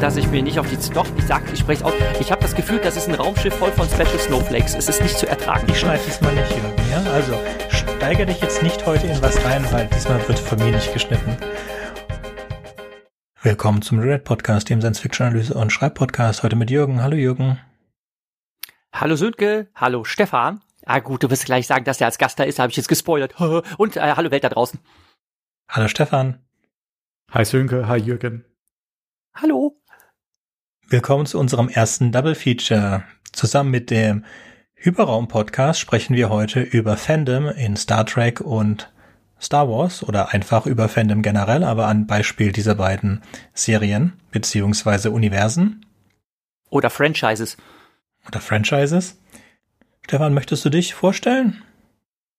dass ich mir nicht auf die... Doch, ich sag, ich spreche aus. Ich habe das Gefühl, das ist ein Raumschiff voll von Special Snowflakes. Es ist nicht zu ertragen. Ich schneide diesmal nicht, Jürgen, ja? Also, steigere dich jetzt nicht heute in was rein, weil diesmal wird von mir nicht geschnitten. Willkommen zum Red Podcast, dem Science-Fiction-Analyse- und Schreibpodcast. Heute mit Jürgen. Hallo Jürgen. Hallo Sönke. Hallo Stefan. Ah gut, du wirst gleich sagen, dass der als Gast da ist, habe ich jetzt gespoilert. Und äh, hallo Welt da draußen. Hallo Stefan. Hi Sönke, hi Jürgen. Hallo. Willkommen zu unserem ersten Double Feature. Zusammen mit dem Hyperraum-Podcast sprechen wir heute über Fandom in Star Trek und Star Wars oder einfach über Fandom generell, aber an Beispiel dieser beiden Serien beziehungsweise Universen. Oder Franchises. Oder Franchises. Stefan, möchtest du dich vorstellen?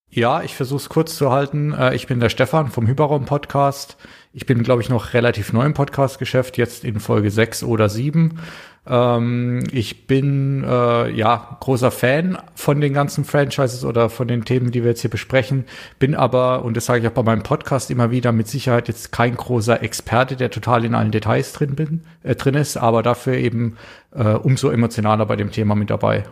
Ja, ich versuche es kurz zu halten. Äh, ich bin der Stefan vom Hyperraum Podcast. Ich bin, glaube ich, noch relativ neu im Podcast-Geschäft, jetzt in Folge 6 oder 7. Ähm, ich bin äh, ja großer Fan von den ganzen Franchises oder von den Themen, die wir jetzt hier besprechen. Bin aber, und das sage ich auch bei meinem Podcast immer wieder, mit Sicherheit jetzt kein großer Experte, der total in allen Details drin bin, äh, drin ist, aber dafür eben äh, umso emotionaler bei dem Thema mit dabei.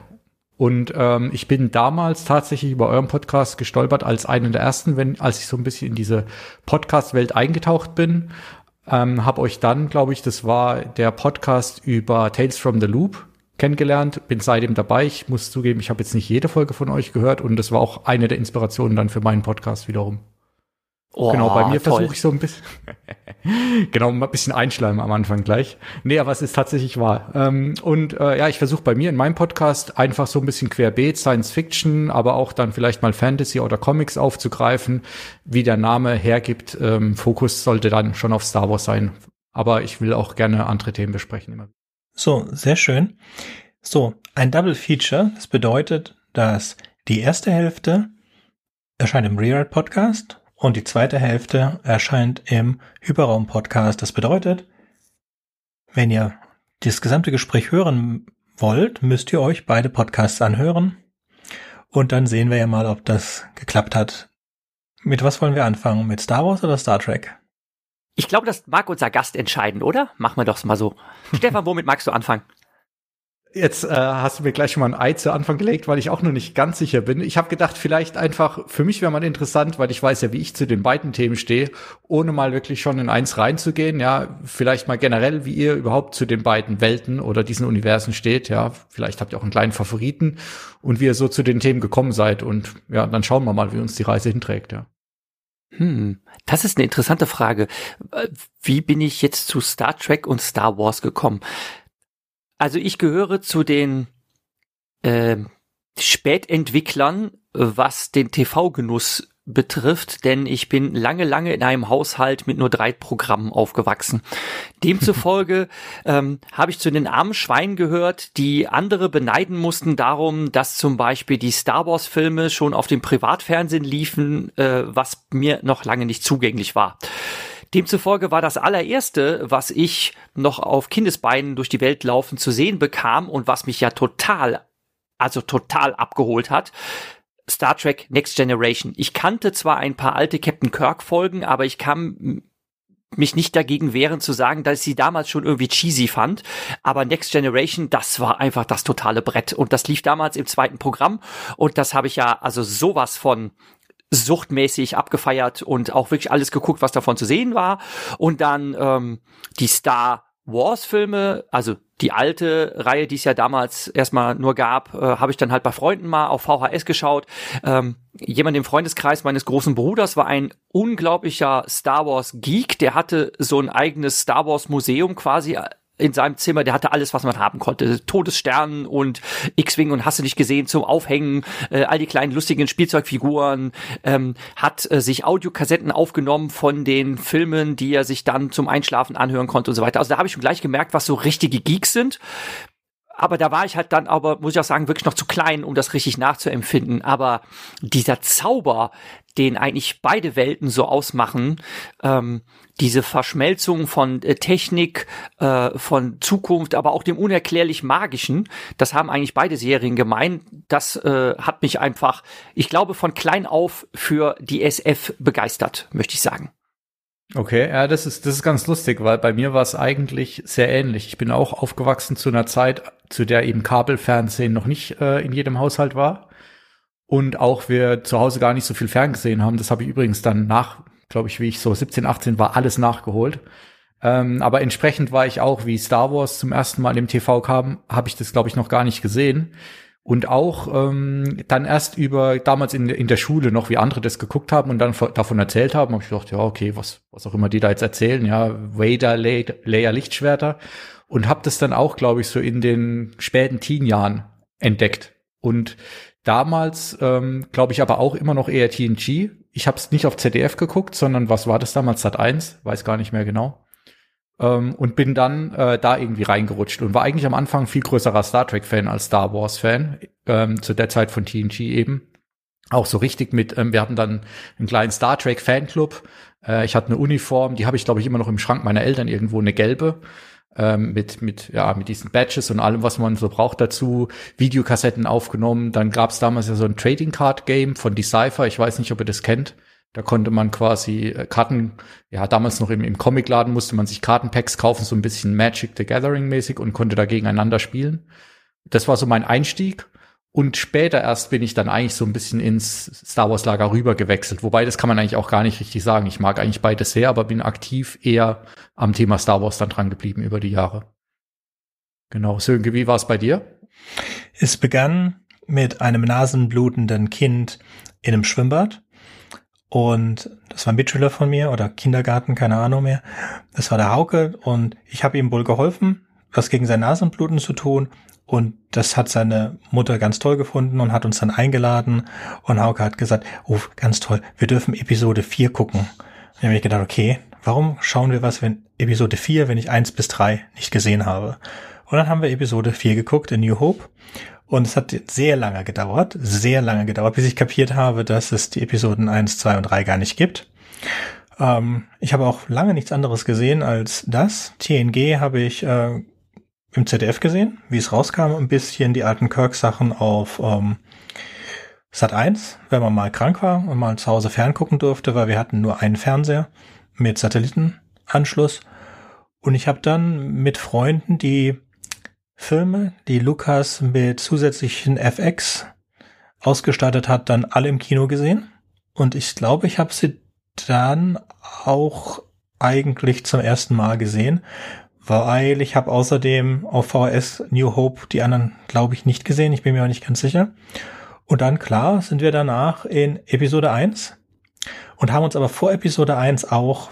Und ähm, ich bin damals tatsächlich über euren Podcast gestolpert als einen der ersten, wenn als ich so ein bisschen in diese Podcast-Welt eingetaucht bin. Ähm, hab euch dann, glaube ich, das war der Podcast über Tales from the Loop kennengelernt, bin seitdem dabei. Ich muss zugeben, ich habe jetzt nicht jede Folge von euch gehört und das war auch eine der Inspirationen dann für meinen Podcast wiederum. Oh, genau, bei mir versuche ich so ein bisschen, genau, ein bisschen einschleimen am Anfang gleich. Nee, aber es ist tatsächlich wahr. Ähm, und äh, ja, ich versuche bei mir in meinem Podcast einfach so ein bisschen querbeet Science Fiction, aber auch dann vielleicht mal Fantasy oder Comics aufzugreifen, wie der Name hergibt. Ähm, Fokus sollte dann schon auf Star Wars sein. Aber ich will auch gerne andere Themen besprechen immer. So, sehr schön. So, ein Double Feature. Das bedeutet, dass die erste Hälfte erscheint im Rewrite Podcast und die zweite Hälfte erscheint im Hyperraum-Podcast. Das bedeutet, wenn ihr das gesamte Gespräch hören wollt, müsst ihr euch beide Podcasts anhören. Und dann sehen wir ja mal, ob das geklappt hat. Mit was wollen wir anfangen? Mit Star Wars oder Star Trek? Ich glaube, das mag unser Gast entscheiden, oder? Machen wir doch mal so. Stefan, womit magst du anfangen? Jetzt äh, hast du mir gleich schon mal ein Ei zu Anfang gelegt, weil ich auch noch nicht ganz sicher bin. Ich habe gedacht, vielleicht einfach, für mich wäre mal interessant, weil ich weiß ja, wie ich zu den beiden Themen stehe, ohne mal wirklich schon in eins reinzugehen. Ja, vielleicht mal generell, wie ihr überhaupt zu den beiden Welten oder diesen Universen steht. Ja, vielleicht habt ihr auch einen kleinen Favoriten und wie ihr so zu den Themen gekommen seid. Und ja, dann schauen wir mal, wie uns die Reise hinträgt. Ja. Hm, das ist eine interessante Frage. Äh, wie bin ich jetzt zu Star Trek und Star Wars gekommen? Also ich gehöre zu den äh, Spätentwicklern, was den TV-Genuss betrifft, denn ich bin lange, lange in einem Haushalt mit nur drei Programmen aufgewachsen. Demzufolge ähm, habe ich zu den armen Schweinen gehört, die andere beneiden mussten darum, dass zum Beispiel die Star Wars-Filme schon auf dem Privatfernsehen liefen, äh, was mir noch lange nicht zugänglich war. Demzufolge war das allererste, was ich noch auf Kindesbeinen durch die Welt laufen zu sehen bekam und was mich ja total, also total abgeholt hat, Star Trek Next Generation. Ich kannte zwar ein paar alte Captain Kirk Folgen, aber ich kam mich nicht dagegen wehren zu sagen, dass ich sie damals schon irgendwie cheesy fand. Aber Next Generation, das war einfach das totale Brett. Und das lief damals im zweiten Programm. Und das habe ich ja also sowas von suchtmäßig abgefeiert und auch wirklich alles geguckt, was davon zu sehen war. Und dann ähm, die Star Wars Filme, also die alte Reihe, die es ja damals erstmal nur gab, äh, habe ich dann halt bei Freunden mal auf VHS geschaut. Ähm, jemand im Freundeskreis meines großen Bruders war ein unglaublicher Star Wars Geek, der hatte so ein eigenes Star Wars Museum quasi in seinem Zimmer, der hatte alles, was man haben konnte. Todessternen und X-Wing und hast du nicht gesehen zum Aufhängen, äh, all die kleinen lustigen Spielzeugfiguren, ähm, hat äh, sich Audiokassetten aufgenommen von den Filmen, die er sich dann zum Einschlafen anhören konnte und so weiter. Also da habe ich schon gleich gemerkt, was so richtige Geeks sind aber da war ich halt dann aber, muss ich auch sagen, wirklich noch zu klein, um das richtig nachzuempfinden. Aber dieser Zauber, den eigentlich beide Welten so ausmachen, ähm, diese Verschmelzung von äh, Technik, äh, von Zukunft, aber auch dem unerklärlich Magischen, das haben eigentlich beide Serien gemein. Das äh, hat mich einfach, ich glaube, von klein auf für die SF begeistert, möchte ich sagen. Okay, ja, das ist, das ist ganz lustig, weil bei mir war es eigentlich sehr ähnlich. Ich bin auch aufgewachsen zu einer Zeit, zu der eben Kabelfernsehen noch nicht äh, in jedem Haushalt war. Und auch wir zu Hause gar nicht so viel Fernsehen haben. Das habe ich übrigens dann nach, glaube ich, wie ich so 17, 18 war, alles nachgeholt. Ähm, aber entsprechend war ich auch, wie Star Wars zum ersten Mal im TV kam, habe ich das, glaube ich, noch gar nicht gesehen. Und auch ähm, dann erst über damals in, in der Schule noch, wie andere das geguckt haben und dann davon erzählt haben, habe ich gedacht, ja, okay, was, was auch immer die da jetzt erzählen, ja, Vader, Leia, Lichtschwerter. Und habe das dann auch, glaube ich, so in den späten Teen-Jahren entdeckt. Und damals, ähm, glaube ich, aber auch immer noch eher TNG. Ich habe es nicht auf ZDF geguckt, sondern was war das damals? Sat 1? Weiß gar nicht mehr genau. Ähm, und bin dann äh, da irgendwie reingerutscht und war eigentlich am Anfang viel größerer Star Trek-Fan als Star Wars-Fan, ähm, zu der Zeit von TNG eben. Auch so richtig mit, ähm, wir hatten dann einen kleinen Star Trek-Fanclub. Äh, ich hatte eine Uniform, die habe ich, glaube ich, immer noch im Schrank meiner Eltern irgendwo, eine gelbe. Ähm, mit mit ja mit diesen Badges und allem was man so braucht dazu Videokassetten aufgenommen dann gab es damals ja so ein Trading Card Game von Decipher ich weiß nicht ob ihr das kennt da konnte man quasi äh, Karten, ja, damals noch im, im Comicladen musste man sich Kartenpacks kaufen, so ein bisschen Magic the Gathering mäßig und konnte da gegeneinander spielen. Das war so mein Einstieg. Und später erst bin ich dann eigentlich so ein bisschen ins Star Wars Lager rüber gewechselt. Wobei, das kann man eigentlich auch gar nicht richtig sagen. Ich mag eigentlich beides sehr, aber bin aktiv eher am Thema Star Wars dann dran geblieben über die Jahre. Genau. Sönke, wie war es bei dir? Es begann mit einem nasenblutenden Kind in einem Schwimmbad. Und das war ein Mitschüler von mir oder Kindergarten, keine Ahnung mehr. Das war der Hauke und ich habe ihm wohl geholfen, was gegen sein Nasenbluten zu tun. Und das hat seine Mutter ganz toll gefunden und hat uns dann eingeladen. Und Hauke hat gesagt, oh, ganz toll, wir dürfen Episode 4 gucken. Und dann habe ich gedacht, okay, warum schauen wir was, wenn Episode 4, wenn ich 1 bis 3 nicht gesehen habe? Und dann haben wir Episode 4 geguckt in New Hope. Und es hat sehr lange gedauert, sehr lange gedauert, bis ich kapiert habe, dass es die Episoden 1, 2 und 3 gar nicht gibt. Ähm, ich habe auch lange nichts anderes gesehen als das. TNG habe ich äh, im ZDF gesehen, wie es rauskam, ein bisschen die alten Kirk-Sachen auf ähm, Sat 1, wenn man mal krank war und mal zu Hause ferngucken durfte, weil wir hatten nur einen Fernseher mit Satellitenanschluss. Und ich habe dann mit Freunden, die Filme, die Lukas mit zusätzlichen FX ausgestattet hat, dann alle im Kino gesehen. Und ich glaube, ich habe sie dann auch eigentlich zum ersten Mal gesehen, weil ich habe außerdem auf VHS New Hope die anderen, glaube ich, nicht gesehen. Ich bin mir auch nicht ganz sicher. Und dann, klar, sind wir danach in Episode 1 und haben uns aber vor Episode 1 auch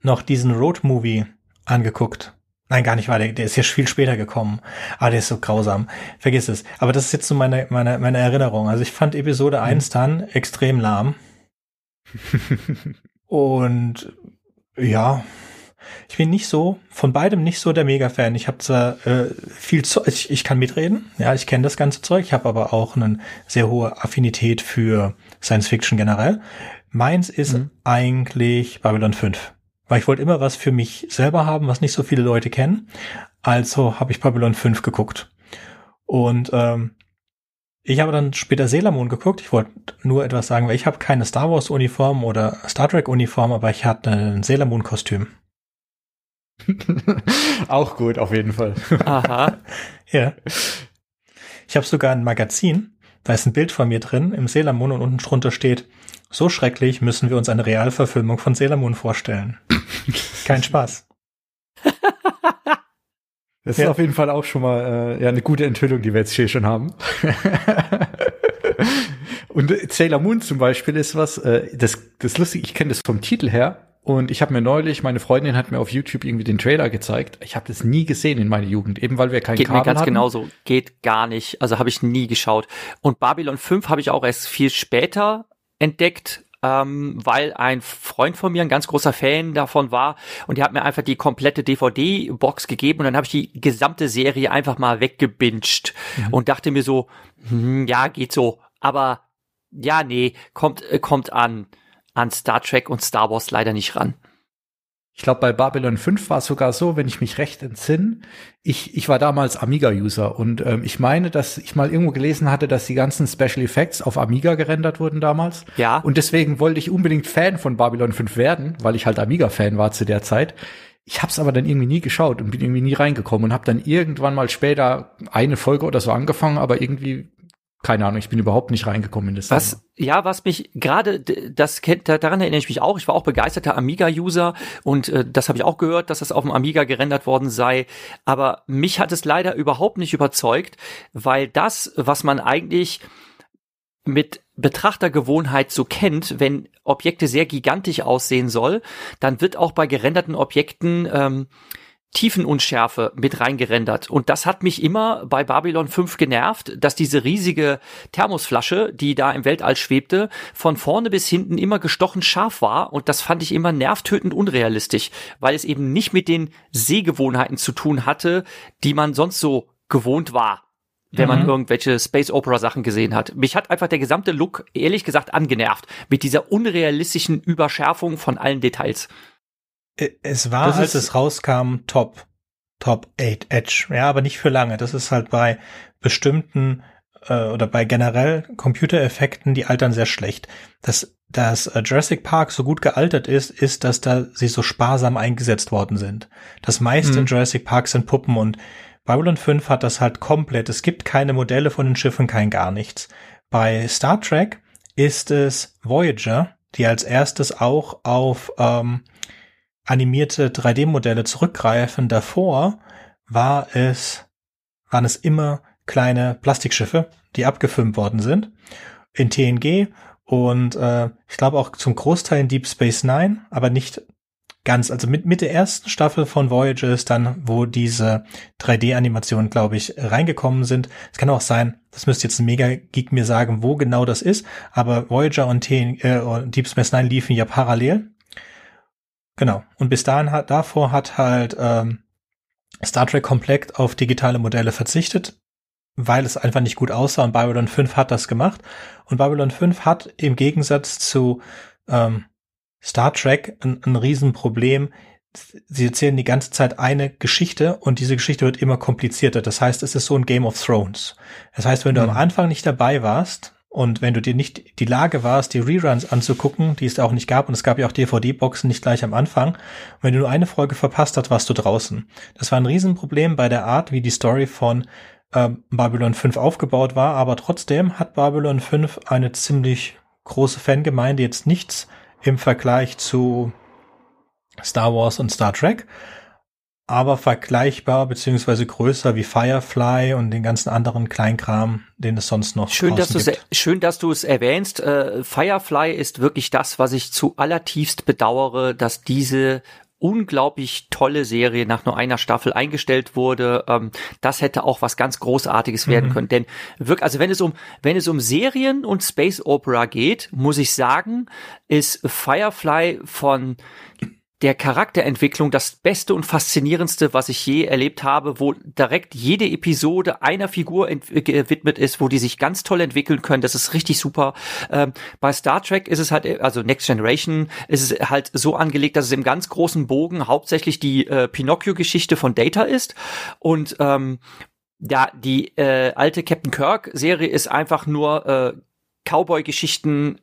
noch diesen Road Movie angeguckt. Nein, gar nicht wahr. Der, der ist ja viel später gekommen. Ah, der ist so grausam. Vergiss es. Aber das ist jetzt so meine, meine, meine Erinnerung. Also ich fand Episode mhm. 1 dann extrem lahm. Und ja, ich bin nicht so, von beidem nicht so der Mega-Fan. Ich habe zwar äh, viel Zeug, ich, ich kann mitreden, ja, ich kenne das ganze Zeug, ich habe aber auch eine sehr hohe Affinität für Science Fiction generell. Meins ist mhm. eigentlich Babylon 5 weil ich wollte immer was für mich selber haben, was nicht so viele Leute kennen. Also habe ich Babylon 5 geguckt. Und ähm, ich habe dann später Sailor Moon geguckt. Ich wollte nur etwas sagen, weil ich habe keine Star Wars Uniform oder Star Trek Uniform, aber ich hatte ein Sailor Moon Kostüm. Auch gut, auf jeden Fall. Aha. ja. Ich habe sogar ein Magazin, da ist ein Bild von mir drin im Sailor Moon und unten drunter steht, so schrecklich müssen wir uns eine Realverfilmung von Sailor Moon vorstellen. Kein Spaß. Das ist ja. auf jeden Fall auch schon mal äh, ja, eine gute Enthüllung, die wir jetzt hier schon haben. und Sailor Moon zum Beispiel ist was, äh, das, das lustig, ich kenne das vom Titel her. Und ich habe mir neulich, meine Freundin hat mir auf YouTube irgendwie den Trailer gezeigt. Ich habe das nie gesehen in meiner Jugend, eben weil wir kein Geht Kabel mir ganz hatten. genauso. Geht gar nicht. Also habe ich nie geschaut. Und Babylon 5 habe ich auch erst viel später entdeckt, ähm, weil ein Freund von mir ein ganz großer Fan davon war und der hat mir einfach die komplette DVD-Box gegeben und dann habe ich die gesamte Serie einfach mal weggebinged mhm. und dachte mir so, hm, ja, geht so, aber ja, nee, kommt, äh, kommt an, an Star Trek und Star Wars leider nicht ran. Ich glaube, bei Babylon 5 war es sogar so, wenn ich mich recht entsinne, ich, ich war damals Amiga-User und ähm, ich meine, dass ich mal irgendwo gelesen hatte, dass die ganzen Special Effects auf Amiga gerendert wurden damals. Ja. Und deswegen wollte ich unbedingt Fan von Babylon 5 werden, weil ich halt Amiga-Fan war zu der Zeit. Ich habe es aber dann irgendwie nie geschaut und bin irgendwie nie reingekommen und habe dann irgendwann mal später eine Folge oder so angefangen, aber irgendwie keine Ahnung, ich bin überhaupt nicht reingekommen in das Was, ja, was mich gerade, das kennt, daran erinnere ich mich auch. Ich war auch begeisterter Amiga-User und äh, das habe ich auch gehört, dass das auf dem Amiga gerendert worden sei. Aber mich hat es leider überhaupt nicht überzeugt, weil das, was man eigentlich mit Betrachtergewohnheit so kennt, wenn Objekte sehr gigantisch aussehen soll, dann wird auch bei gerenderten Objekten ähm, Tiefenunschärfe mit reingerendert. Und das hat mich immer bei Babylon 5 genervt, dass diese riesige Thermosflasche, die da im Weltall schwebte, von vorne bis hinten immer gestochen scharf war. Und das fand ich immer nervtötend unrealistisch, weil es eben nicht mit den Sehgewohnheiten zu tun hatte, die man sonst so gewohnt war wenn man mhm. irgendwelche Space Opera Sachen gesehen hat. Mich hat einfach der gesamte Look ehrlich gesagt angenervt mit dieser unrealistischen Überschärfung von allen Details. Es war, das als es rauskam, top, top 8 Edge. Ja, aber nicht für lange. Das ist halt bei bestimmten äh, oder bei generell Computereffekten, die altern sehr schlecht. Dass, dass äh, Jurassic Park so gut gealtert ist, ist, dass da sie so sparsam eingesetzt worden sind. Das meiste mhm. in Jurassic Park sind Puppen und Babylon 5 hat das halt komplett. Es gibt keine Modelle von den Schiffen, kein gar nichts. Bei Star Trek ist es Voyager, die als erstes auch auf ähm, animierte 3D-Modelle zurückgreifen. Davor war es, waren es immer kleine Plastikschiffe, die abgefilmt worden sind in TNG und äh, ich glaube auch zum Großteil in Deep Space Nine, aber nicht ganz. Also mit, mit der ersten Staffel von Voyager ist dann, wo diese 3D-Animationen, glaube ich, reingekommen sind. Es kann auch sein, das müsste jetzt ein Mega-Geek mir sagen, wo genau das ist, aber Voyager und, TN, äh, Deep Space Nine liefen ja parallel Genau. Und bis dahin hat, davor hat halt ähm, Star Trek komplett auf digitale Modelle verzichtet, weil es einfach nicht gut aussah und Babylon 5 hat das gemacht. Und Babylon 5 hat im Gegensatz zu ähm, Star Trek ein, ein Riesenproblem. Sie erzählen die ganze Zeit eine Geschichte und diese Geschichte wird immer komplizierter. Das heißt, es ist so ein Game of Thrones. Das heißt, wenn du mhm. am Anfang nicht dabei warst, und wenn du dir nicht die Lage warst, die Reruns anzugucken, die es auch nicht gab, und es gab ja auch DVD-Boxen nicht gleich am Anfang, wenn du nur eine Folge verpasst hast, warst du draußen. Das war ein Riesenproblem bei der Art, wie die Story von ähm, Babylon 5 aufgebaut war, aber trotzdem hat Babylon 5 eine ziemlich große Fangemeinde, jetzt nichts im Vergleich zu Star Wars und Star Trek, aber vergleichbar beziehungsweise größer wie Firefly und den ganzen anderen Kleinkram, den es sonst noch schön, dass gibt. Schön, dass du es erwähnst. Äh, Firefly ist wirklich das, was ich zu allertiefst bedauere, dass diese unglaublich tolle Serie nach nur einer Staffel eingestellt wurde. Ähm, das hätte auch was ganz Großartiges werden mhm. können. Denn wirklich, also wenn es um, wenn es um Serien und Space Opera geht, muss ich sagen, ist Firefly von der Charakterentwicklung das Beste und Faszinierendste, was ich je erlebt habe, wo direkt jede Episode einer Figur gewidmet ist, wo die sich ganz toll entwickeln können. Das ist richtig super. Ähm, bei Star Trek ist es halt, also Next Generation, ist es halt so angelegt, dass es im ganz großen Bogen hauptsächlich die äh, Pinocchio-Geschichte von Data ist und ähm, ja, die äh, alte Captain Kirk-Serie ist einfach nur äh, Cowboy-Geschichten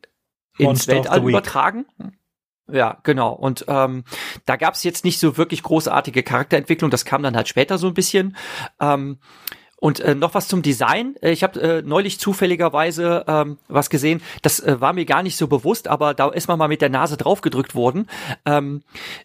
ins Weltall übertragen. Ja, genau. Und ähm, da gab es jetzt nicht so wirklich großartige Charakterentwicklung. Das kam dann halt später so ein bisschen. Ähm, und äh, noch was zum Design. Äh, ich habe äh, neulich zufälligerweise ähm, was gesehen. Das äh, war mir gar nicht so bewusst, aber da ist man mal mit der Nase draufgedrückt worden. Ähm,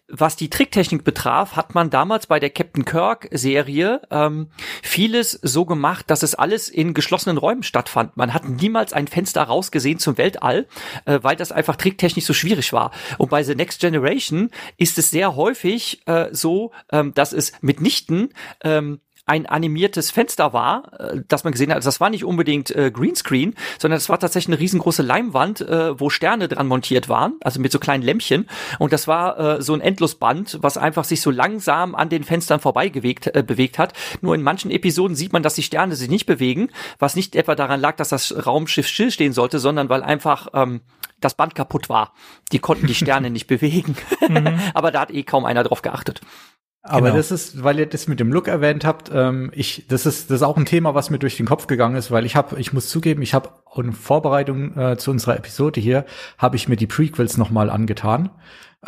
was die Tricktechnik betraf, hat man damals bei der Captain Kirk Serie ähm, vieles so gemacht, dass es alles in geschlossenen Räumen stattfand. Man hat niemals ein Fenster rausgesehen zum Weltall, äh, weil das einfach tricktechnisch so schwierig war. Und bei The Next Generation ist es sehr häufig äh, so, ähm, dass es mitnichten ähm, ein animiertes Fenster war, äh, das man gesehen hat. Also das war nicht unbedingt äh, Greenscreen, sondern es war tatsächlich eine riesengroße Leimwand, äh, wo Sterne dran montiert waren, also mit so kleinen Lämpchen. Und das war äh, so ein Endlosband, was einfach sich so langsam an den Fenstern vorbei gewegt, äh, bewegt hat. Nur in manchen Episoden sieht man, dass die Sterne sich nicht bewegen, was nicht etwa daran lag, dass das Raumschiff stillstehen sollte, sondern weil einfach ähm, das Band kaputt war. Die konnten die Sterne nicht bewegen. Mhm. Aber da hat eh kaum einer drauf geachtet. Aber genau. das ist, weil ihr das mit dem Look erwähnt habt, ähm, ich, das ist, das ist auch ein Thema, was mir durch den Kopf gegangen ist, weil ich habe, ich muss zugeben, ich habe in Vorbereitung äh, zu unserer Episode hier, habe ich mir die Prequels nochmal angetan.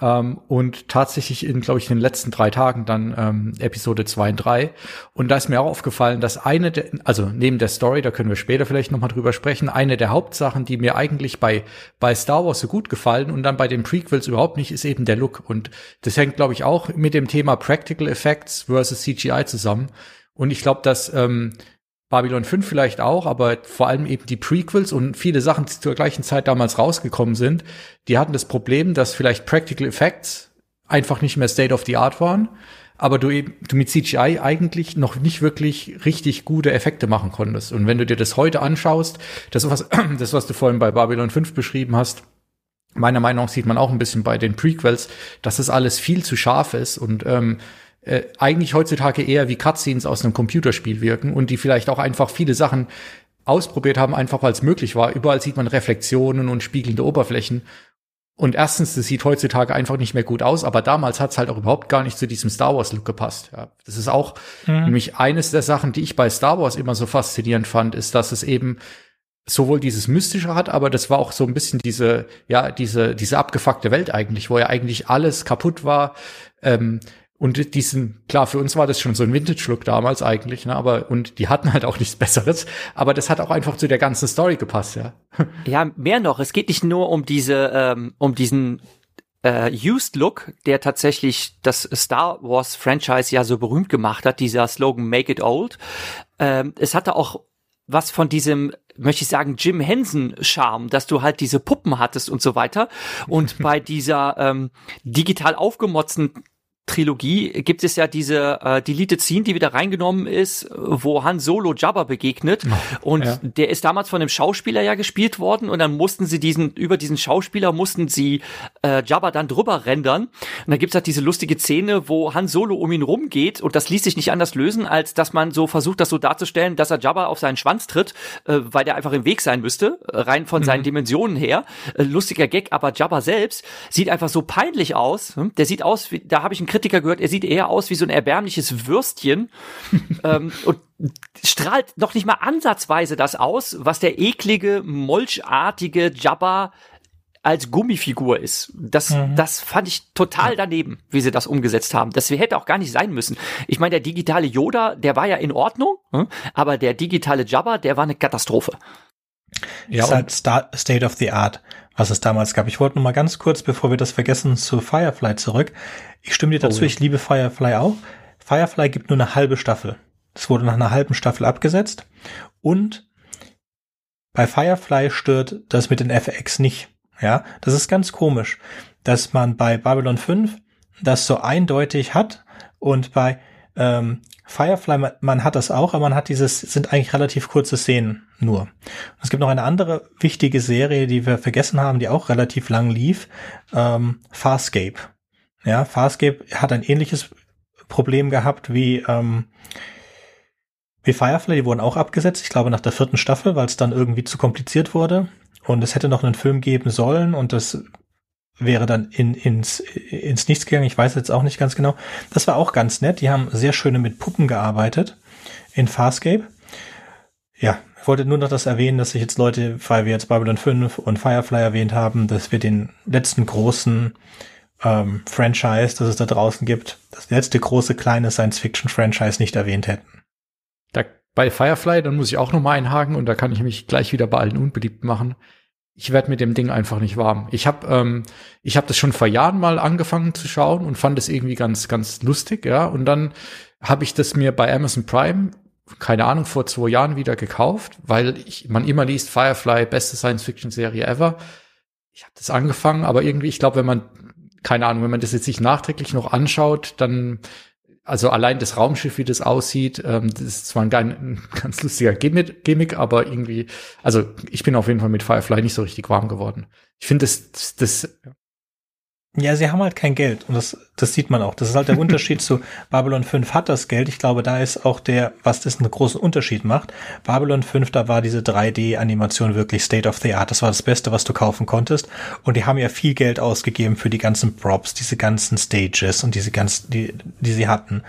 Ähm, und tatsächlich in, glaube ich, in den letzten drei Tagen dann ähm, Episode zwei und drei. Und da ist mir auch aufgefallen, dass eine der, also neben der Story, da können wir später vielleicht nochmal drüber sprechen, eine der Hauptsachen, die mir eigentlich bei, bei Star Wars so gut gefallen und dann bei den Prequels überhaupt nicht, ist eben der Look. Und das hängt, glaube ich, auch mit dem Thema Practical Effects versus CGI zusammen. Und ich glaube, dass ähm, Babylon 5 vielleicht auch, aber vor allem eben die Prequels und viele Sachen, die zur gleichen Zeit damals rausgekommen sind, die hatten das Problem, dass vielleicht Practical Effects einfach nicht mehr State of the Art waren, aber du eben du mit CGI eigentlich noch nicht wirklich richtig gute Effekte machen konntest. Und wenn du dir das heute anschaust, das was das was du vorhin bei Babylon 5 beschrieben hast, meiner Meinung nach sieht man auch ein bisschen bei den Prequels, dass das alles viel zu scharf ist und ähm, äh, eigentlich heutzutage eher wie Cutscenes aus einem Computerspiel wirken und die vielleicht auch einfach viele Sachen ausprobiert haben, einfach weil es möglich war. Überall sieht man Reflexionen und spiegelnde Oberflächen. Und erstens, das sieht heutzutage einfach nicht mehr gut aus, aber damals hat es halt auch überhaupt gar nicht zu diesem Star Wars-Look gepasst. Ja, das ist auch mhm. nämlich eines der Sachen, die ich bei Star Wars immer so faszinierend fand, ist, dass es eben sowohl dieses Mystische hat, aber das war auch so ein bisschen diese, ja, diese, diese abgefuckte Welt eigentlich, wo ja eigentlich alles kaputt war. Ähm, und diesen, klar, für uns war das schon so ein Vintage-Look damals eigentlich, ne, aber, und die hatten halt auch nichts Besseres, aber das hat auch einfach zu der ganzen Story gepasst, ja. Ja, mehr noch, es geht nicht nur um diese, ähm, um diesen äh, Used Look, der tatsächlich das Star Wars Franchise ja so berühmt gemacht hat, dieser Slogan Make It Old. Ähm, es hatte auch was von diesem, möchte ich sagen, Jim Henson Charme, dass du halt diese Puppen hattest und so weiter. Und bei dieser ähm, digital aufgemotzten Trilogie gibt es ja diese äh, Deleted Scene, die wieder reingenommen ist, wo Han Solo Jabba begegnet und ja. der ist damals von einem Schauspieler ja gespielt worden und dann mussten sie diesen über diesen Schauspieler mussten sie äh, Jabba dann drüber rendern und da gibt's halt diese lustige Szene, wo Han Solo um ihn rumgeht und das ließ sich nicht anders lösen, als dass man so versucht, das so darzustellen, dass er Jabba auf seinen Schwanz tritt, äh, weil der einfach im Weg sein müsste, rein von mhm. seinen Dimensionen her. Äh, lustiger Gag, aber Jabba selbst sieht einfach so peinlich aus. Hm? Der sieht aus, wie, da habe ich einen Kritiker gehört, er sieht eher aus wie so ein erbärmliches Würstchen ähm, und strahlt noch nicht mal ansatzweise das aus, was der eklige, molchartige Jabba als Gummifigur ist. Das, mhm. das fand ich total daneben, wie sie das umgesetzt haben. Das hätte auch gar nicht sein müssen. Ich meine, der digitale Yoda, der war ja in Ordnung, hm? aber der digitale Jabba, der war eine Katastrophe. Ja, ist halt State of the Art, was es damals gab. Ich wollte noch mal ganz kurz, bevor wir das vergessen, zu Firefly zurück. Ich stimme dir dazu, oh, ja. ich liebe Firefly auch. Firefly gibt nur eine halbe Staffel. Es wurde nach einer halben Staffel abgesetzt. Und bei Firefly stört das mit den FX nicht. Ja, das ist ganz komisch, dass man bei Babylon 5 das so eindeutig hat und bei ähm, Firefly, man, man, hat das auch, aber man hat dieses, sind eigentlich relativ kurze Szenen nur. Es gibt noch eine andere wichtige Serie, die wir vergessen haben, die auch relativ lang lief, ähm, Farscape. Ja, Farscape hat ein ähnliches Problem gehabt wie, ähm, wie Firefly, die wurden auch abgesetzt, ich glaube nach der vierten Staffel, weil es dann irgendwie zu kompliziert wurde. Und es hätte noch einen Film geben sollen und das wäre dann in, ins, ins Nichts gegangen. Ich weiß jetzt auch nicht ganz genau. Das war auch ganz nett. Die haben sehr schöne mit Puppen gearbeitet in Farscape. Ja, ich wollte nur noch das erwähnen, dass sich jetzt Leute, weil wir jetzt Babylon 5 und Firefly erwähnt haben, dass wir den letzten großen ähm, Franchise, das es da draußen gibt, das letzte große kleine Science-Fiction-Franchise nicht erwähnt hätten. Da, bei Firefly, dann muss ich auch noch mal einhaken und da kann ich mich gleich wieder bei allen unbeliebt machen ich werde mit dem Ding einfach nicht warm. Ich habe ähm, ich habe das schon vor Jahren mal angefangen zu schauen und fand es irgendwie ganz ganz lustig, ja. Und dann habe ich das mir bei Amazon Prime keine Ahnung vor zwei Jahren wieder gekauft, weil ich, man immer liest Firefly beste Science Fiction Serie ever. Ich habe das angefangen, aber irgendwie ich glaube, wenn man keine Ahnung, wenn man das jetzt sich nachträglich noch anschaut, dann also allein das Raumschiff, wie das aussieht, ähm, das ist zwar ein, ein ganz lustiger Gimmick, aber irgendwie, also ich bin auf jeden Fall mit Firefly nicht so richtig warm geworden. Ich finde das, das ja, sie haben halt kein Geld und das, das sieht man auch. Das ist halt der Unterschied zu Babylon 5 hat das Geld. Ich glaube, da ist auch der, was das einen großen Unterschied macht. Babylon 5, da war diese 3D-Animation wirklich State of the Art. Das war das Beste, was du kaufen konntest. Und die haben ja viel Geld ausgegeben für die ganzen Props, diese ganzen Stages und diese ganzen, die, die sie hatten.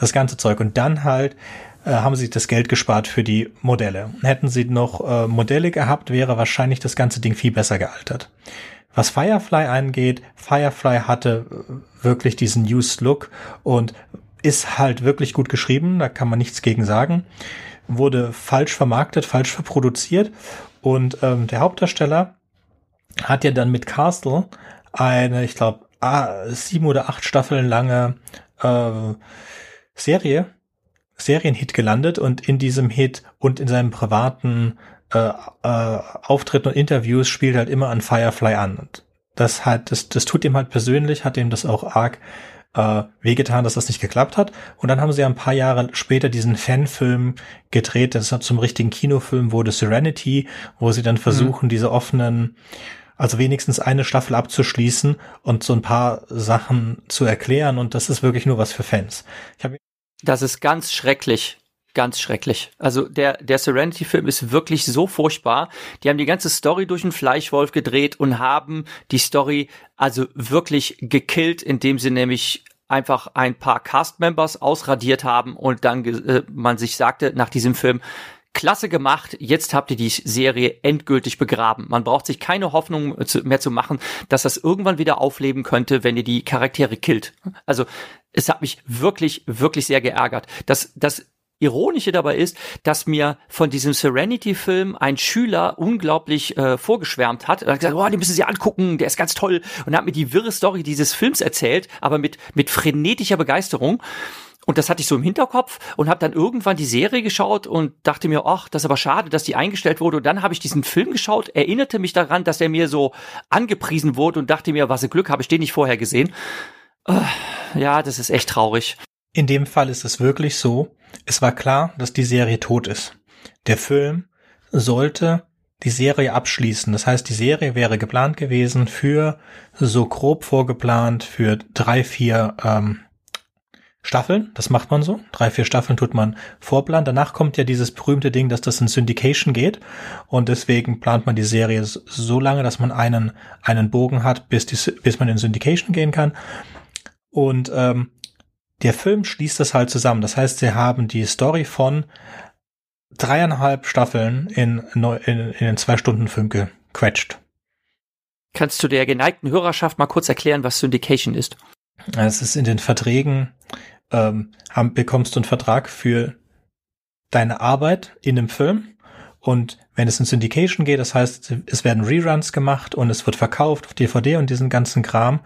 Das ganze Zeug. Und dann halt, äh, haben sie das Geld gespart für die Modelle. Hätten sie noch äh, Modelle gehabt, wäre wahrscheinlich das ganze Ding viel besser gealtert. Was Firefly angeht, Firefly hatte äh, wirklich diesen Used Look und ist halt wirklich gut geschrieben, da kann man nichts gegen sagen. Wurde falsch vermarktet, falsch verproduziert und ähm, der Hauptdarsteller hat ja dann mit Castle eine, ich glaube, sieben oder acht Staffeln lange äh, Serie, Serienhit gelandet und in diesem Hit und in seinem privaten äh, äh, Auftritten und Interviews spielt halt immer an Firefly an. Und das halt, das, das tut ihm halt persönlich, hat ihm das auch arg äh, wehgetan, dass das nicht geklappt hat. Und dann haben sie ein paar Jahre später diesen Fanfilm gedreht, das zum richtigen Kinofilm wurde Serenity, wo sie dann versuchen, mhm. diese offenen, also wenigstens eine Staffel abzuschließen und so ein paar Sachen zu erklären. Und das ist wirklich nur was für Fans. Ich hab das ist ganz schrecklich. Ganz schrecklich. Also der, der Serenity-Film ist wirklich so furchtbar. Die haben die ganze Story durch einen Fleischwolf gedreht und haben die Story also wirklich gekillt, indem sie nämlich einfach ein paar Cast-Members ausradiert haben und dann äh, man sich sagte nach diesem Film, klasse gemacht, jetzt habt ihr die Serie endgültig begraben. Man braucht sich keine Hoffnung mehr zu machen, dass das irgendwann wieder aufleben könnte, wenn ihr die Charaktere killt. Also es hat mich wirklich, wirklich sehr geärgert. Das, das Ironische dabei ist, dass mir von diesem Serenity-Film ein Schüler unglaublich äh, vorgeschwärmt hat. Er hat gesagt, oh, den müssen Sie angucken, der ist ganz toll. Und hat mir die wirre Story dieses Films erzählt, aber mit, mit frenetischer Begeisterung. Und das hatte ich so im Hinterkopf und habe dann irgendwann die Serie geschaut und dachte mir, ach, das ist aber schade, dass die eingestellt wurde. Und dann habe ich diesen Film geschaut, erinnerte mich daran, dass er mir so angepriesen wurde und dachte mir, was ein Glück, habe ich den nicht vorher gesehen. Äh, ja, das ist echt traurig. In dem Fall ist es wirklich so, es war klar, dass die Serie tot ist. Der Film sollte die Serie abschließen. Das heißt, die Serie wäre geplant gewesen für so grob vorgeplant für drei, vier ähm, Staffeln. Das macht man so. Drei, vier Staffeln tut man vorplanen. Danach kommt ja dieses berühmte Ding, dass das in Syndication geht. Und deswegen plant man die Serie so lange, dass man einen, einen Bogen hat, bis, die, bis man in Syndication gehen kann. Und ähm, der Film schließt das halt zusammen. Das heißt, sie haben die Story von dreieinhalb Staffeln in, in, in den zwei Stunden Film gequetscht. Kannst du der geneigten Hörerschaft mal kurz erklären, was Syndication ist? Es ist in den Verträgen, ähm, haben, bekommst du einen Vertrag für deine Arbeit in dem Film. Und wenn es in Syndication geht, das heißt, es werden Reruns gemacht und es wird verkauft auf DVD und diesen ganzen Kram,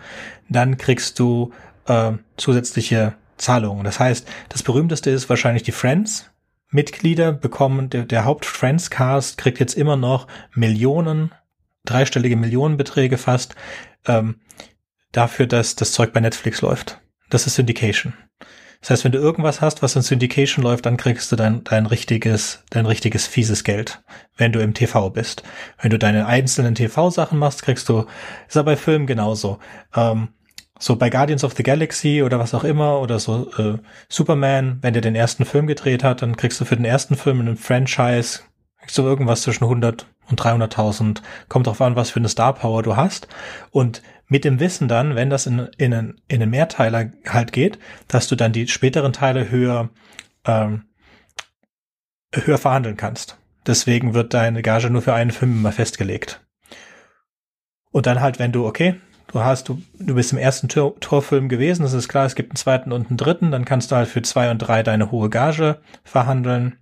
dann kriegst du äh, zusätzliche Zahlungen. Das heißt, das berühmteste ist wahrscheinlich die Friends. Mitglieder bekommen, der, der Haupt-Friends-Cast kriegt jetzt immer noch Millionen, dreistellige Millionenbeträge fast, ähm, dafür, dass das Zeug bei Netflix läuft. Das ist Syndication. Das heißt, wenn du irgendwas hast, was in Syndication läuft, dann kriegst du dein, dein richtiges, dein richtiges fieses Geld, wenn du im TV bist. Wenn du deine einzelnen TV-Sachen machst, kriegst du, ist aber bei Filmen genauso. Ähm, so bei Guardians of the Galaxy oder was auch immer oder so äh, Superman, wenn der den ersten Film gedreht hat, dann kriegst du für den ersten Film in einem Franchise kriegst du irgendwas zwischen 100 und 300.000. Kommt drauf an, was für eine Star Power du hast. Und mit dem Wissen dann, wenn das in, in, einen, in einen Mehrteiler halt geht, dass du dann die späteren Teile höher, ähm, höher verhandeln kannst. Deswegen wird deine Gage nur für einen Film immer festgelegt. Und dann halt, wenn du, okay, du hast, du, du bist im ersten Tor, Torfilm gewesen, das ist klar, es gibt einen zweiten und einen dritten, dann kannst du halt für zwei und drei deine hohe Gage verhandeln.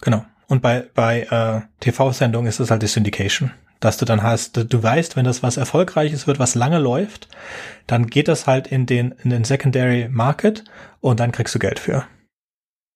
Genau. Und bei, bei äh, TV-Sendungen ist es halt die Syndication. Dass du dann hast, du weißt, wenn das was Erfolgreiches wird, was lange läuft, dann geht das halt in den, in den Secondary Market und dann kriegst du Geld für.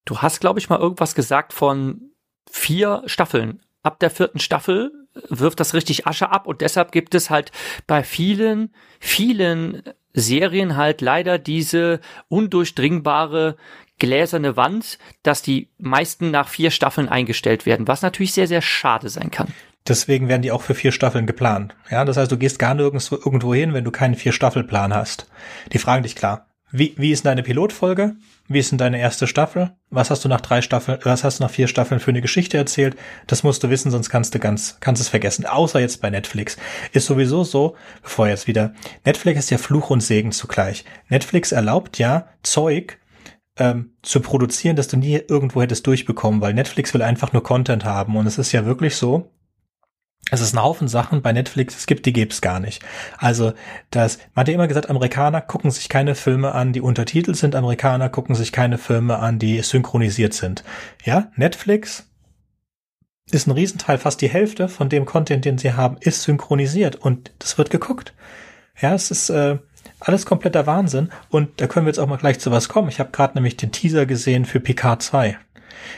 Du hast, glaube ich, mal irgendwas gesagt von vier Staffeln. Ab der vierten Staffel wirft das richtig Asche ab und deshalb gibt es halt bei vielen, vielen Serien halt leider diese undurchdringbare gläserne Wand, dass die meisten nach vier Staffeln eingestellt werden, was natürlich sehr, sehr schade sein kann. Deswegen werden die auch für vier Staffeln geplant. Ja, das heißt, du gehst gar nirgends irgendwo hin, wenn du keinen Vier-Staffel-Plan hast. Die fragen dich klar, wie, wie ist deine Pilotfolge? Wie ist denn deine erste Staffel? Was hast du nach drei Staffeln, was hast du nach vier Staffeln für eine Geschichte erzählt? Das musst du wissen, sonst kannst du ganz, kannst es vergessen. Außer jetzt bei Netflix. Ist sowieso so, bevor jetzt wieder, Netflix ist ja Fluch und Segen zugleich. Netflix erlaubt ja Zeug, ähm, zu produzieren, dass du nie irgendwo hättest durchbekommen, weil Netflix will einfach nur Content haben. Und es ist ja wirklich so, es ist ein Haufen Sachen bei Netflix, es gibt, die gibt's gar nicht. Also, das, man hat ja immer gesagt, Amerikaner gucken sich keine Filme an, die untertitelt sind, Amerikaner gucken sich keine Filme an, die synchronisiert sind. Ja, Netflix ist ein Riesenteil, fast die Hälfte von dem Content, den sie haben, ist synchronisiert und das wird geguckt. Ja, es ist äh, alles kompletter Wahnsinn und da können wir jetzt auch mal gleich zu was kommen. Ich habe gerade nämlich den Teaser gesehen für Picard 2.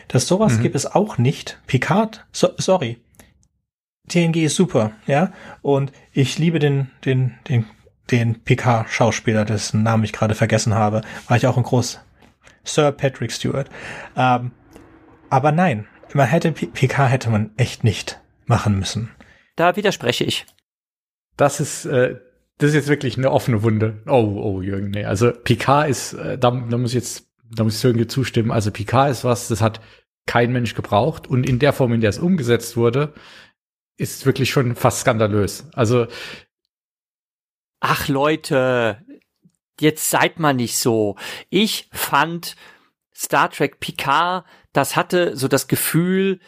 Das sowas mhm. gibt es auch nicht. Picard, so, sorry, TNG ist super, ja. Und ich liebe den, den, den, den PK-Schauspieler, dessen Namen ich gerade vergessen habe. War ich auch ein groß Sir Patrick Stewart. Ähm, aber nein, man hätte PK hätte man echt nicht machen müssen. Da widerspreche ich. Das ist, äh, das ist jetzt wirklich eine offene Wunde. Oh, oh, Jürgen, nee. Also PK ist, äh, da, da muss ich jetzt, da muss ich irgendwie zustimmen. Also PK ist was, das hat kein Mensch gebraucht und in der Form, in der es umgesetzt wurde, ist wirklich schon fast skandalös. Also Ach Leute, jetzt seid mal nicht so. Ich fand Star Trek Picard, das hatte so das Gefühl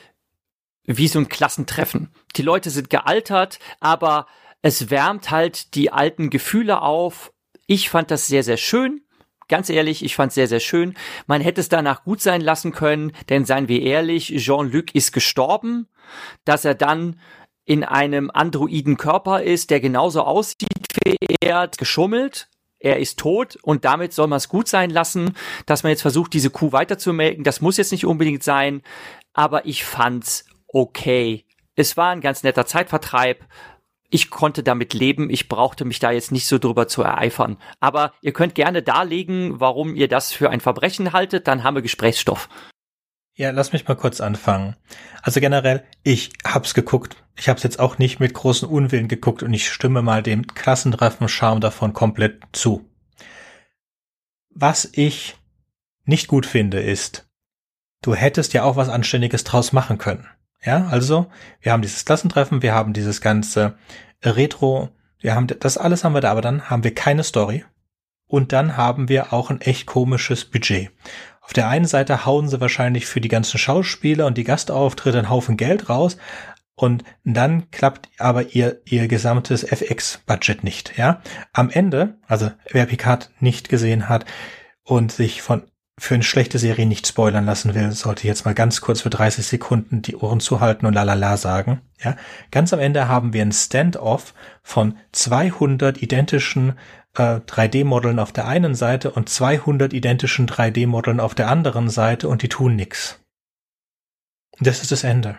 wie so ein Klassentreffen. Die Leute sind gealtert, aber es wärmt halt die alten Gefühle auf. Ich fand das sehr, sehr schön. Ganz ehrlich, ich fand es sehr, sehr schön. Man hätte es danach gut sein lassen können, denn seien wir ehrlich, Jean-Luc ist gestorben, dass er dann in einem androiden Körper ist, der genauso aussieht wie er, geschummelt, er ist tot und damit soll man es gut sein lassen, dass man jetzt versucht, diese Kuh weiterzumelken. Das muss jetzt nicht unbedingt sein, aber ich fand's okay. Es war ein ganz netter Zeitvertreib ich konnte damit leben, ich brauchte mich da jetzt nicht so drüber zu ereifern. Aber ihr könnt gerne darlegen, warum ihr das für ein Verbrechen haltet, dann haben wir Gesprächsstoff. Ja, lass mich mal kurz anfangen. Also generell, ich hab's geguckt. Ich hab's jetzt auch nicht mit großen Unwillen geguckt und ich stimme mal dem Klassentreffen Charme davon komplett zu. Was ich nicht gut finde, ist, du hättest ja auch was Anständiges draus machen können. Ja, also wir haben dieses Klassentreffen, wir haben dieses ganze Retro, wir haben das alles haben wir da, aber dann haben wir keine Story und dann haben wir auch ein echt komisches Budget. Auf der einen Seite hauen sie wahrscheinlich für die ganzen Schauspieler und die Gastauftritte einen Haufen Geld raus und dann klappt aber ihr ihr gesamtes FX-Budget nicht. Ja, am Ende, also wer Picard nicht gesehen hat und sich von für eine schlechte Serie nicht spoilern lassen will, sollte jetzt mal ganz kurz für 30 Sekunden die Ohren zuhalten und lalala sagen. Ja, ganz am Ende haben wir ein Standoff von 200 identischen äh, 3D-Modeln auf der einen Seite und 200 identischen 3D-Modeln auf der anderen Seite und die tun nix. Das ist das Ende.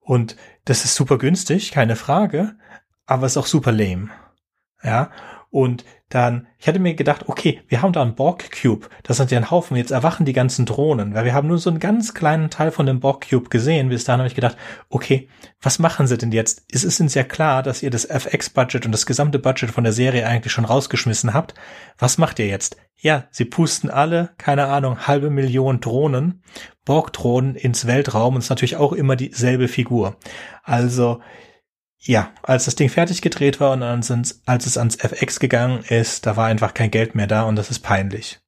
Und das ist super günstig, keine Frage, aber ist auch super lame. Ja, und dann, ich hatte mir gedacht, okay, wir haben da einen Borg Cube, das sind ja ein Haufen, jetzt erwachen die ganzen Drohnen, weil wir haben nur so einen ganz kleinen Teil von dem Borg Cube gesehen. Bis dahin habe ich gedacht, okay, was machen sie denn jetzt? Es ist uns ja klar, dass ihr das FX-Budget und das gesamte Budget von der Serie eigentlich schon rausgeschmissen habt. Was macht ihr jetzt? Ja, sie pusten alle, keine Ahnung, halbe Million Drohnen, Borg-Drohnen ins Weltraum und ist natürlich auch immer dieselbe Figur. Also, ja, als das Ding fertig gedreht war und als, als es ans FX gegangen ist, da war einfach kein Geld mehr da und das ist peinlich.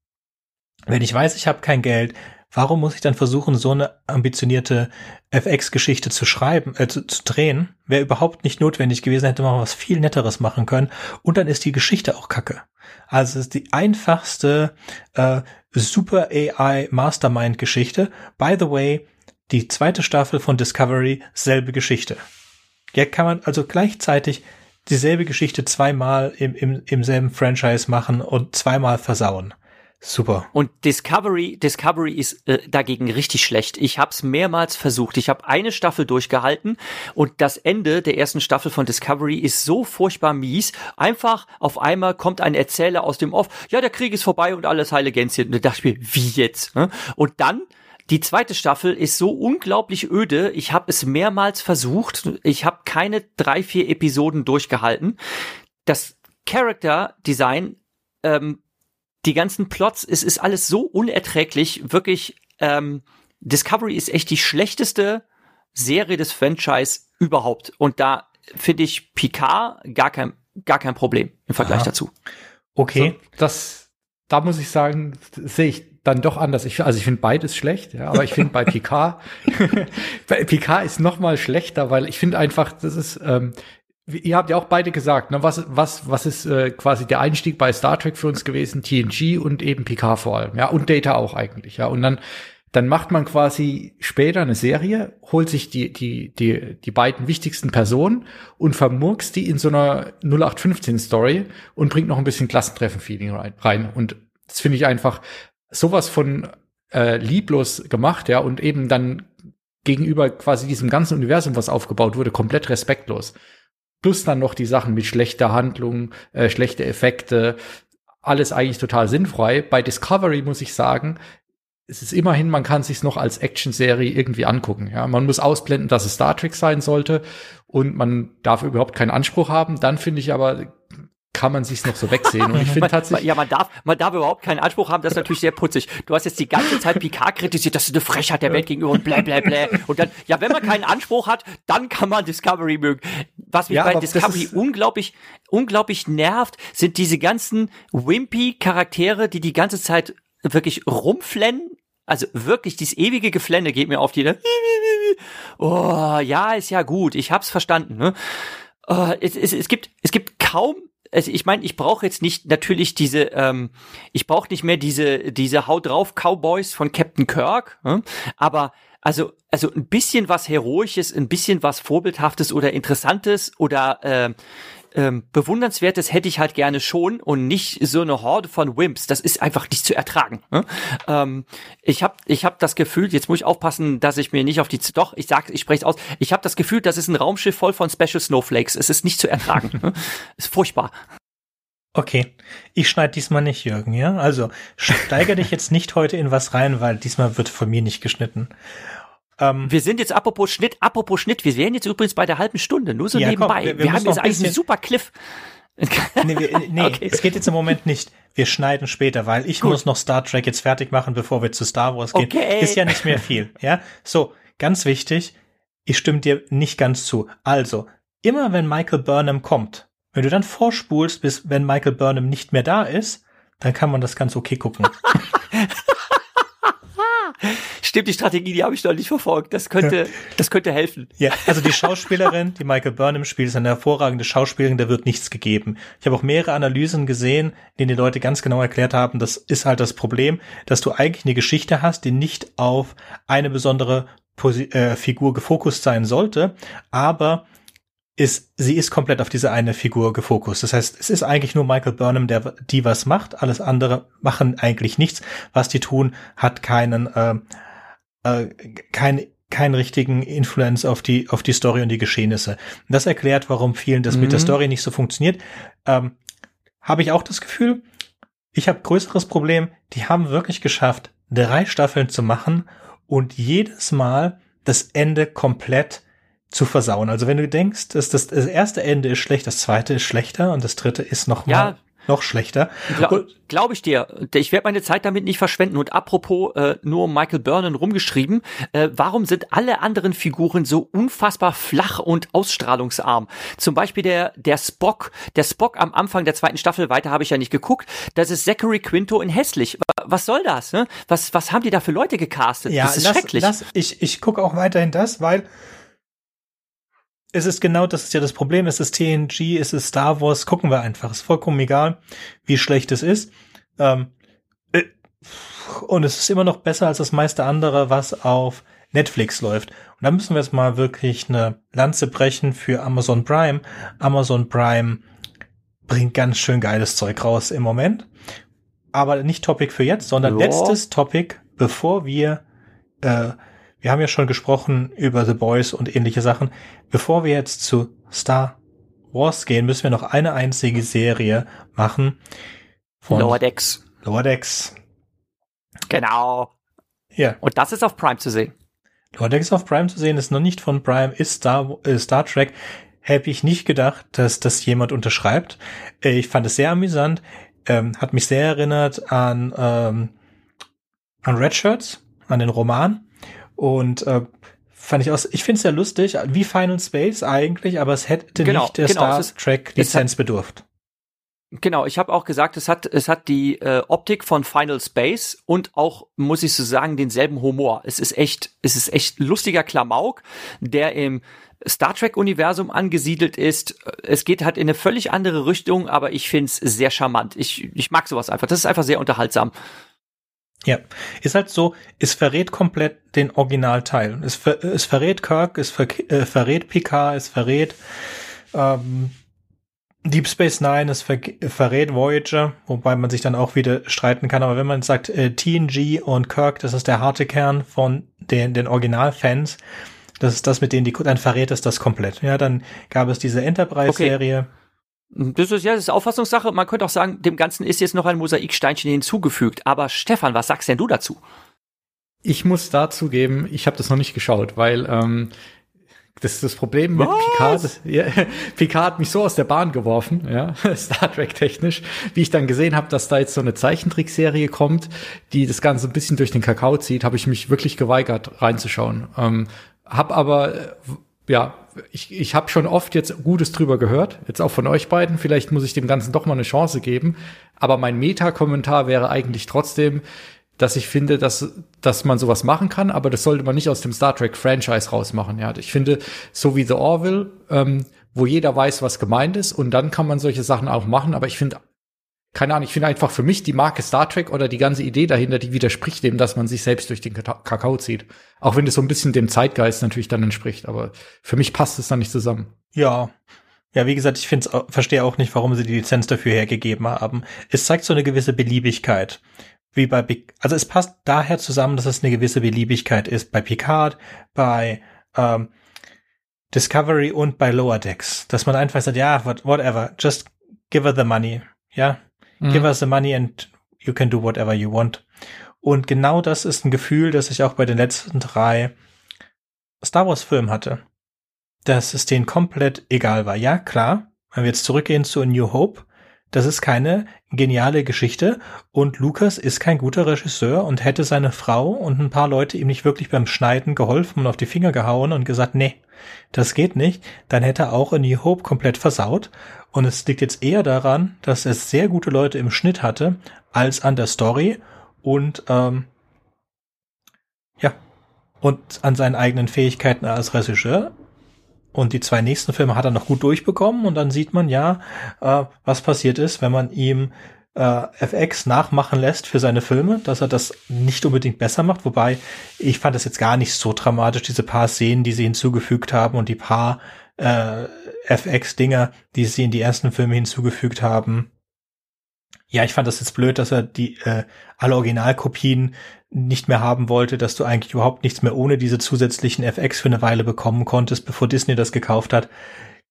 Wenn ich weiß, ich habe kein Geld, warum muss ich dann versuchen, so eine ambitionierte FX-Geschichte zu schreiben, äh, zu, zu drehen? Wäre überhaupt nicht notwendig gewesen, hätte man was viel Netteres machen können. Und dann ist die Geschichte auch kacke. Also es ist die einfachste äh, Super AI Mastermind-Geschichte. By the way, die zweite Staffel von Discovery, selbe Geschichte. Ja, kann man also gleichzeitig dieselbe Geschichte zweimal im, im, im selben Franchise machen und zweimal versauen. Super. Und Discovery, Discovery ist äh, dagegen richtig schlecht. Ich habe es mehrmals versucht. Ich habe eine Staffel durchgehalten und das Ende der ersten Staffel von Discovery ist so furchtbar mies. Einfach auf einmal kommt ein Erzähler aus dem Off. Ja, der Krieg ist vorbei und alles heile Gänschen. Und da dachte ich mir, wie jetzt? Ne? Und dann die zweite Staffel ist so unglaublich öde. Ich habe es mehrmals versucht. Ich habe keine drei, vier Episoden durchgehalten. Das Character Design ähm, die ganzen Plots, es ist alles so unerträglich, wirklich, ähm, Discovery ist echt die schlechteste Serie des Franchise überhaupt. Und da finde ich Picard gar kein, gar kein Problem im Vergleich Aha. dazu. Okay. So, das, da muss ich sagen, sehe ich dann doch anders. Ich, also ich finde beides schlecht, ja, aber ich finde bei Picard, bei Picard ist noch mal schlechter, weil ich finde einfach, das ist, ähm, ihr habt ja auch beide gesagt, ne, was, was, was ist äh, quasi der Einstieg bei Star Trek für uns gewesen? TNG und eben Picard vor allem, ja, und Data auch eigentlich, ja. Und dann, dann macht man quasi später eine Serie, holt sich die, die, die, die beiden wichtigsten Personen und vermurkst die in so einer 0815-Story und bringt noch ein bisschen Klassentreffen-Feeling rein, rein. Und das finde ich einfach sowas von äh, lieblos gemacht, ja, und eben dann gegenüber quasi diesem ganzen Universum, was aufgebaut wurde, komplett respektlos. Plus dann noch die Sachen mit schlechter Handlung, äh, schlechte Effekte, alles eigentlich total sinnfrei. Bei Discovery muss ich sagen, es ist immerhin, man kann sich noch als Action-Serie irgendwie angucken. Ja, man muss ausblenden, dass es Star Trek sein sollte und man darf überhaupt keinen Anspruch haben. Dann finde ich aber kann man sich's noch so wegsehen. Und ich finde tatsächlich. Ja, man darf, man darf überhaupt keinen Anspruch haben, das ist natürlich sehr putzig. Du hast jetzt die ganze Zeit Picard kritisiert, das ist eine Frechheit der Welt gegenüber und bla bla bla. Und dann, ja, wenn man keinen Anspruch hat, dann kann man Discovery mögen. Was mich ja, bei Discovery unglaublich, unglaublich nervt, sind diese ganzen wimpy Charaktere, die die ganze Zeit wirklich rumflennen. Also wirklich, dieses ewige Geflenne geht mir auf die, ne? Oh, ja, ist ja gut, ich hab's verstanden, ne? Uh, es, es, es gibt, es gibt kaum also ich meine, ich brauche jetzt nicht natürlich diese, ähm, ich brauche nicht mehr diese, diese Haut drauf Cowboys von Captain Kirk, hm? aber also, also ein bisschen was Heroisches, ein bisschen was Vorbildhaftes oder Interessantes oder äh, ähm, bewundernswertes hätte ich halt gerne schon und nicht so eine Horde von Wimps. Das ist einfach nicht zu ertragen. Ne? Ähm, ich habe ich hab das Gefühl, jetzt muss ich aufpassen, dass ich mir nicht auf die doch, ich sag, ich spreche aus. Ich habe das Gefühl, das ist ein Raumschiff voll von Special Snowflakes. Es ist nicht zu ertragen. ne? Ist furchtbar. Okay, ich schneide diesmal nicht, Jürgen, ja? Also steigere dich jetzt nicht heute in was rein, weil diesmal wird von mir nicht geschnitten. Ähm, wir sind jetzt apropos Schnitt, apropos Schnitt, wir wären jetzt übrigens bei der halben Stunde, nur so ja, nebenbei. Komm, wir, wir, wir haben jetzt eigentlich einen super Cliff. nee, wir, nee okay. es geht jetzt im Moment nicht. Wir schneiden später, weil ich Gut. muss noch Star Trek jetzt fertig machen, bevor wir zu Star Wars gehen. Okay. Ist ja nicht mehr viel, ja? So, ganz wichtig, ich stimme dir nicht ganz zu. Also, immer wenn Michael Burnham kommt, wenn du dann vorspulst, bis wenn Michael Burnham nicht mehr da ist, dann kann man das ganz okay gucken. Stimmt, die Strategie, die habe ich noch nicht verfolgt. Das könnte, das könnte helfen. Ja, also die Schauspielerin, die Michael Burnham spielt, ist eine hervorragende Schauspielerin, da wird nichts gegeben. Ich habe auch mehrere Analysen gesehen, in denen die Leute ganz genau erklärt haben, das ist halt das Problem, dass du eigentlich eine Geschichte hast, die nicht auf eine besondere Posi äh, Figur gefokust sein sollte, aber ist, sie ist komplett auf diese eine Figur gefokust. Das heißt, es ist eigentlich nur Michael Burnham, der die was macht. Alles andere machen eigentlich nichts. Was die tun, hat keinen, äh, äh, kein, keinen richtigen Influence auf die, auf die Story und die Geschehnisse. Und das erklärt, warum vielen das mhm. mit der mhm. Story nicht so funktioniert. Ähm, habe ich auch das Gefühl, ich habe größeres Problem, die haben wirklich geschafft, drei Staffeln zu machen und jedes Mal das Ende komplett zu versauen. Also wenn du denkst, dass das, das erste Ende ist schlecht, das zweite ist schlechter und das dritte ist noch ja, noch schlechter. Glaube glaub ich dir. Ich werde meine Zeit damit nicht verschwenden. Und apropos äh, nur Michael Burnham rumgeschrieben, äh, warum sind alle anderen Figuren so unfassbar flach und ausstrahlungsarm? Zum Beispiel der der Spock, der Spock am Anfang der zweiten Staffel. Weiter habe ich ja nicht geguckt. Das ist Zachary Quinto in hässlich. Was soll das? Ne? Was was haben die da für Leute gecastet? Ja, das ist lass, schrecklich. Lass, ich ich gucke auch weiterhin das, weil es ist genau, das ist ja das Problem. Es ist TNG, es ist Star Wars, gucken wir einfach. Es ist vollkommen egal, wie schlecht es ist. Ähm, äh, und es ist immer noch besser als das meiste andere, was auf Netflix läuft. Und da müssen wir jetzt mal wirklich eine Lanze brechen für Amazon Prime. Amazon Prime bringt ganz schön geiles Zeug raus im Moment. aber nicht Topic für jetzt, sondern Ja. letztes Topic, bevor wir, äh, wir haben ja schon gesprochen über The Boys und ähnliche Sachen. Bevor wir jetzt zu Star Wars gehen, müssen wir noch eine einzige Serie machen von Lower Decks. Lower Decks. Genau. Ja, Und das ist auf Prime zu sehen. Lower Decks auf Prime zu sehen, ist noch nicht von Prime, ist Star, äh, Star Trek. Hätte ich nicht gedacht, dass das jemand unterschreibt. Äh, ich fand es sehr amüsant, ähm, hat mich sehr erinnert an, ähm, an Red Shirts, an den Roman. Und äh, fand ich aus, ich finde es sehr lustig, wie Final Space eigentlich, aber es hätte Genau, nicht der genau, Star es ist- Trek es Lizenz bedurft. Genau, ich habe auch gesagt, es hat, es hat die äh, Optik von Final Space und auch, muss ich so sagen, denselben Humor. Es ist echt, es ist echt lustiger Klamauk, der im Star Trek-Universum angesiedelt ist. Es geht halt in eine völlig andere Richtung, aber ich find's sehr charmant. Ich, ich mag sowas einfach. Das ist einfach sehr unterhaltsam. Ja, ist halt so, es verrät komplett den Originalteil. Es, ver es verrät Kirk, es ver äh, verrät Picard, es verrät ähm, Deep Space Nine, es ver verrät Voyager, wobei man sich dann auch wieder streiten kann. Aber wenn man sagt äh, TNG und Kirk, das ist der harte Kern von den, den Originalfans, das ist das, mit denen die, dann verrät es das komplett. Ja, dann gab es diese Enterprise-Serie. Das ist ja das ist Auffassungssache. Man könnte auch sagen, dem Ganzen ist jetzt noch ein Mosaiksteinchen hinzugefügt. Aber Stefan, was sagst denn du dazu? Ich muss dazu geben, ich habe das noch nicht geschaut, weil ähm, das ist das Problem mit? Picard. Das, ja, Picard hat mich so aus der Bahn geworfen, ja, Star Trek technisch, wie ich dann gesehen habe, dass da jetzt so eine Zeichentrickserie kommt, die das Ganze ein bisschen durch den Kakao zieht, habe ich mich wirklich geweigert reinzuschauen. Ähm, hab aber äh, ja, ich, ich habe schon oft jetzt Gutes drüber gehört, jetzt auch von euch beiden. Vielleicht muss ich dem Ganzen doch mal eine Chance geben. Aber mein Meta-Kommentar wäre eigentlich trotzdem, dass ich finde, dass, dass man sowas machen kann, aber das sollte man nicht aus dem Star Trek Franchise rausmachen. Ja, ich finde, so wie The Orville, ähm, wo jeder weiß, was gemeint ist, und dann kann man solche Sachen auch machen. Aber ich finde, keine Ahnung, ich finde einfach für mich die Marke Star Trek oder die ganze Idee dahinter, die widerspricht dem, dass man sich selbst durch den Kakao zieht. Auch wenn das so ein bisschen dem Zeitgeist natürlich dann entspricht, aber für mich passt es dann nicht zusammen. Ja. Ja, wie gesagt, ich find's, verstehe auch nicht, warum sie die Lizenz dafür hergegeben haben. Es zeigt so eine gewisse Beliebigkeit. Wie bei, Pic- also es passt daher zusammen, dass es eine gewisse Beliebigkeit ist bei Picard, bei ähm, Discovery und bei Lower Decks. Dass man einfach sagt, ja, what, whatever, just give her the money. Ja, give us the money and you can do whatever you want. Und genau das ist ein Gefühl, das ich auch bei den letzten drei Star Wars Filmen hatte. Dass es denen komplett egal war. Ja, klar, wenn wir jetzt zurückgehen zu A New Hope, das ist keine geniale Geschichte und Lucas ist kein guter Regisseur und hätte seine Frau und ein paar Leute ihm nicht wirklich beim Schneiden geholfen und auf die Finger gehauen und gesagt, nee, das geht nicht, dann hätte er auch A New Hope komplett versaut. Und es liegt jetzt eher daran, dass es sehr gute Leute im Schnitt hatte, als an der Story und ähm, ja, und an seinen eigenen Fähigkeiten als Regisseur. Und die zwei nächsten Filme hat er noch gut durchbekommen und dann sieht man ja, äh, was passiert ist, wenn man ihm äh, FX nachmachen lässt für seine Filme, dass er das nicht unbedingt besser macht. Wobei ich fand das jetzt gar nicht so dramatisch, diese paar Szenen, die sie hinzugefügt haben und die paar äh, FX-Dinger, die sie in die ersten Filme hinzugefügt haben. Ja, ich fand das jetzt blöd, dass er die äh, alle Originalkopien nicht mehr haben wollte, dass du eigentlich überhaupt nichts mehr ohne diese zusätzlichen FX für eine Weile bekommen konntest, bevor Disney das gekauft hat,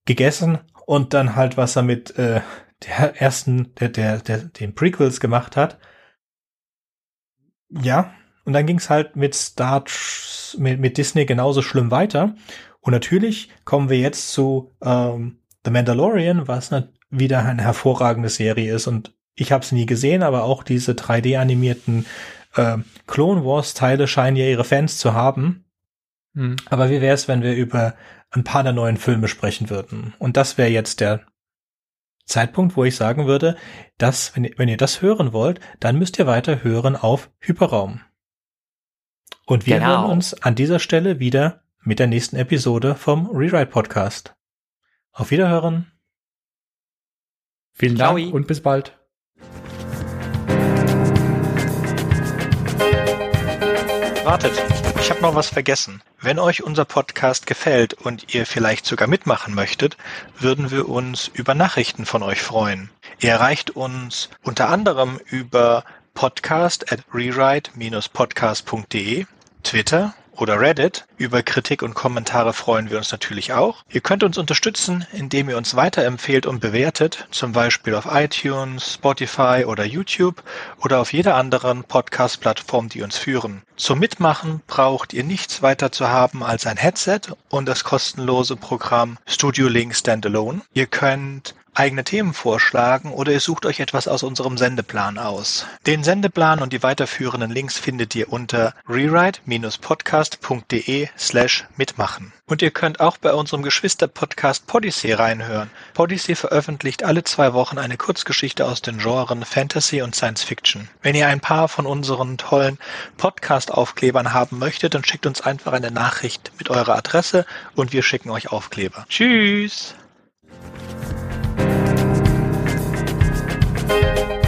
gegessen und dann halt, was er mit äh, der ersten, der, der, der, den Prequels gemacht hat. Ja, und dann ging's halt mit Star, mit, mit Disney genauso schlimm weiter. Und natürlich kommen wir jetzt zu ähm, The Mandalorian, was wieder eine hervorragende Serie ist. Und ich habe es nie gesehen, aber auch diese 3D-animierten äh, Clone Wars-Teile scheinen ja ihre Fans zu haben. Mhm. Aber wie wäre es, wenn wir über ein paar der neuen Filme sprechen würden? Und das wäre jetzt der Zeitpunkt, wo ich sagen würde, dass, wenn, ihr- wenn ihr das hören wollt, dann müsst ihr weiter hören auf Hyperraum. Und wir Genau. hören uns an dieser Stelle wieder mit der nächsten Episode vom Rewrite Podcast. Auf Wiederhören. Vielen Ciao. Dank und bis bald. Wartet, ich habe noch was vergessen. Wenn euch unser Podcast gefällt und ihr vielleicht sogar mitmachen möchtet, würden wir uns über Nachrichten von euch freuen. Ihr erreicht uns unter anderem über podcast at rewrite-podcast.de, Twitter oder Reddit. Über Kritik und Kommentare freuen wir uns natürlich auch. Ihr könnt uns unterstützen, indem ihr uns weiterempfehlt und bewertet, zum Beispiel auf iTunes, Spotify oder YouTube oder auf jeder anderen Podcast-Plattform, die uns führen. Zum Mitmachen braucht ihr nichts weiter zu haben als ein Headset und das kostenlose Programm Studio Link Standalone. Ihr könnt eigene Themen vorschlagen oder ihr sucht euch etwas aus unserem Sendeplan aus. Den Sendeplan und die weiterführenden Links findet ihr unter rewrite-podcast.de slash mitmachen. Und ihr könnt auch bei unserem Geschwister-Podcast Podyssey reinhören. Podyssey veröffentlicht alle zwei Wochen eine Kurzgeschichte aus den Genren Fantasy und Science Fiction. Wenn ihr ein paar von unseren tollen Podcast-Aufklebern haben möchtet, dann schickt uns einfach eine Nachricht mit eurer Adresse und wir schicken euch Aufkleber. Tschüss! Thank you.